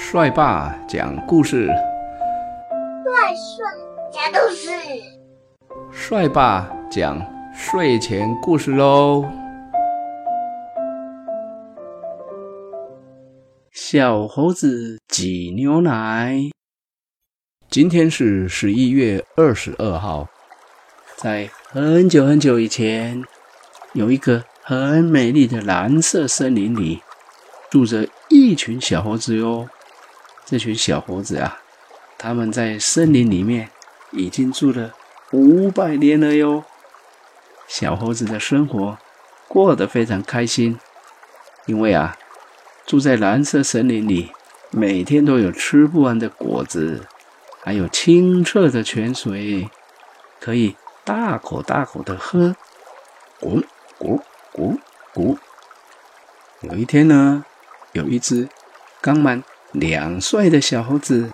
帅爸讲故事，帅帅讲故事，帅爸讲睡前故事喽。小猴子挤牛奶。今天是十一月二十二号，在很久很久以前，有一个很美丽的蓝色森林里，住着一群小猴子哟。这群小猴子啊，他们在森林里面已经住了五百年了哟。小猴子的生活过得非常开心，因为啊，住在蓝色森林里，每天都有吃不完的果子，还有清澈的泉水，可以大口大口的喝。咕咕咕咕。有一天呢，有一只刚满。两岁的小猴子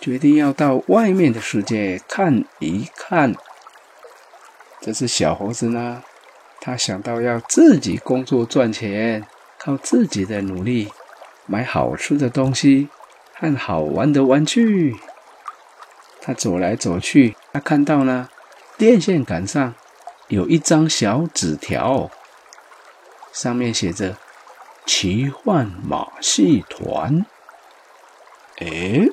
决定要到外面的世界看一看。这只小猴子呢，他想到要自己工作赚钱，靠自己的努力买好吃的东西和好玩的玩具。他走来走去，他看到呢，电线杆上有一张小纸条，上面写着“奇幻马戏团”。哎，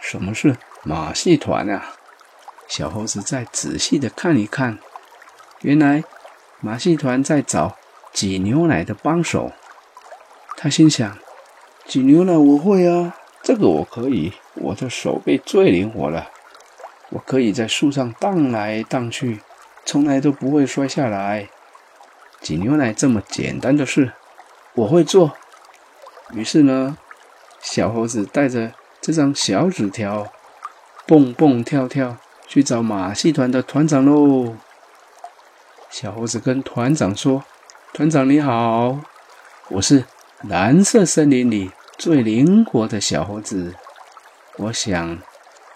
什么是马戏团啊？小猴子再仔细的看一看，原来马戏团在找挤牛奶的帮手。他心想：挤牛奶我会啊，这个我可以，我的手背最灵活了，我可以在树上荡来荡去，从来都不会摔下来。挤牛奶这么简单的事，我会做。于是呢。小猴子带着这张小纸条，蹦蹦跳跳去找马戏团的团长喽。小猴子跟团长说：“团长你好，我是蓝色森林里最灵活的小猴子，我想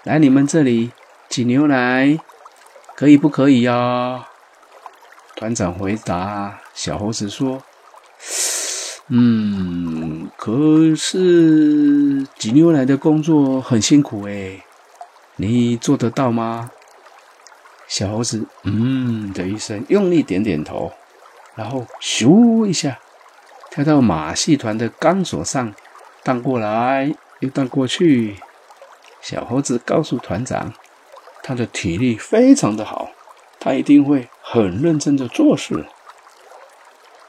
来你们这里挤牛奶，可以不可以呀？”团长回答小猴子说。嗯，可是挤牛奶的工作很辛苦哎，你做得到吗？小猴子嗯的一声，用力点点头，然后咻一下跳到马戏团的钢索上，荡过来又荡过去。小猴子告诉团长，他的体力非常的好，他一定会很认真的做事。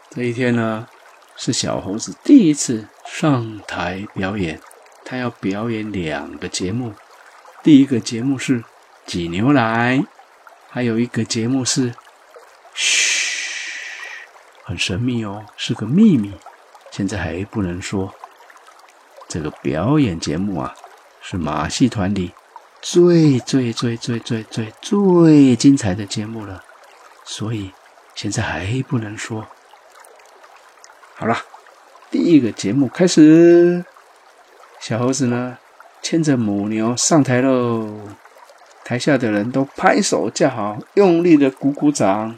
这一天呢？是小猴子第一次上台表演，他要表演两个节目。第一个节目是挤牛奶，还有一个节目是嘘，很神秘哦，是个秘密，现在还不能说。这个表演节目啊，是马戏团里最最最最最最最精彩的节目了，所以现在还不能说。好了，第一个节目开始。小猴子呢，牵着母牛上台喽。台下的人都拍手叫好，用力的鼓鼓掌。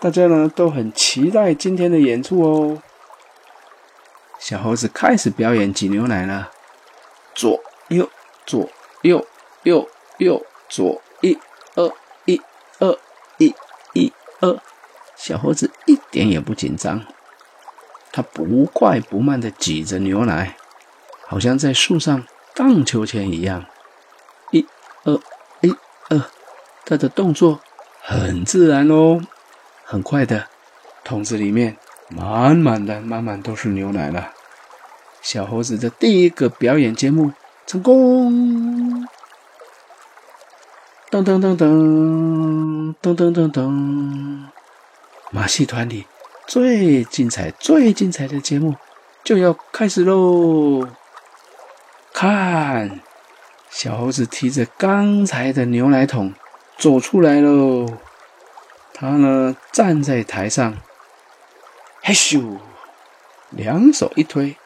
大家呢都很期待今天的演出哦。小猴子开始表演挤牛奶了，左右左右右右左一二一二一一二。小猴子一点也不紧张。他不快不慢地挤着牛奶，好像在树上荡秋千一样。一、二、一、二，他的动作很自然哦。很快的，桶子里面满满的、满满都是牛奶了。小猴子的第一个表演节目成功！噔噔噔噔噔噔噔噔，马戏团里。最精彩、最精彩的节目就要开始喽！看，小猴子提着刚才的牛奶桶走出来喽。他呢，站在台上，嘿咻，两手一推，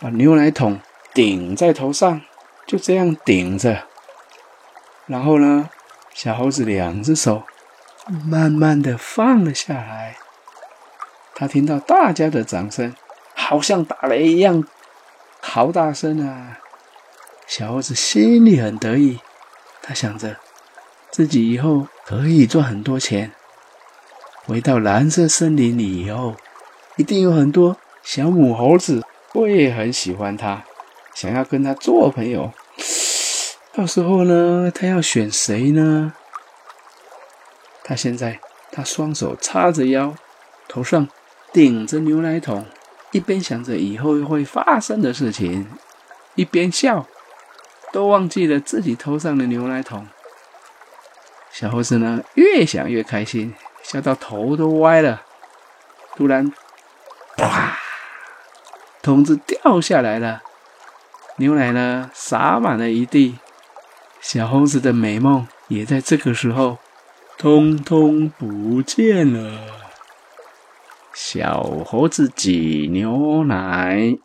把牛奶桶顶在头上，就这样顶着。然后呢，小猴子两只手慢慢的放了下来。他听到大家的掌声，好像打雷一样，好大声啊！小猴子心里很得意，他想着自己以后可以赚很多钱。回到蓝色森林里以后，一定有很多小母猴子会很喜欢他，想要跟他做朋友。到时候呢，他要选谁呢？他现在，他双手叉着腰，头上顶着牛奶桶，一边想着以后会发生的事情，一边笑，都忘记了自己头上的牛奶桶。小猴子呢，越想越开心，笑到头都歪了。突然，啪，桶子掉下来了，牛奶呢，洒满了一地。小猴子的美梦也在这个时候。通通不见了。小猴子挤牛奶。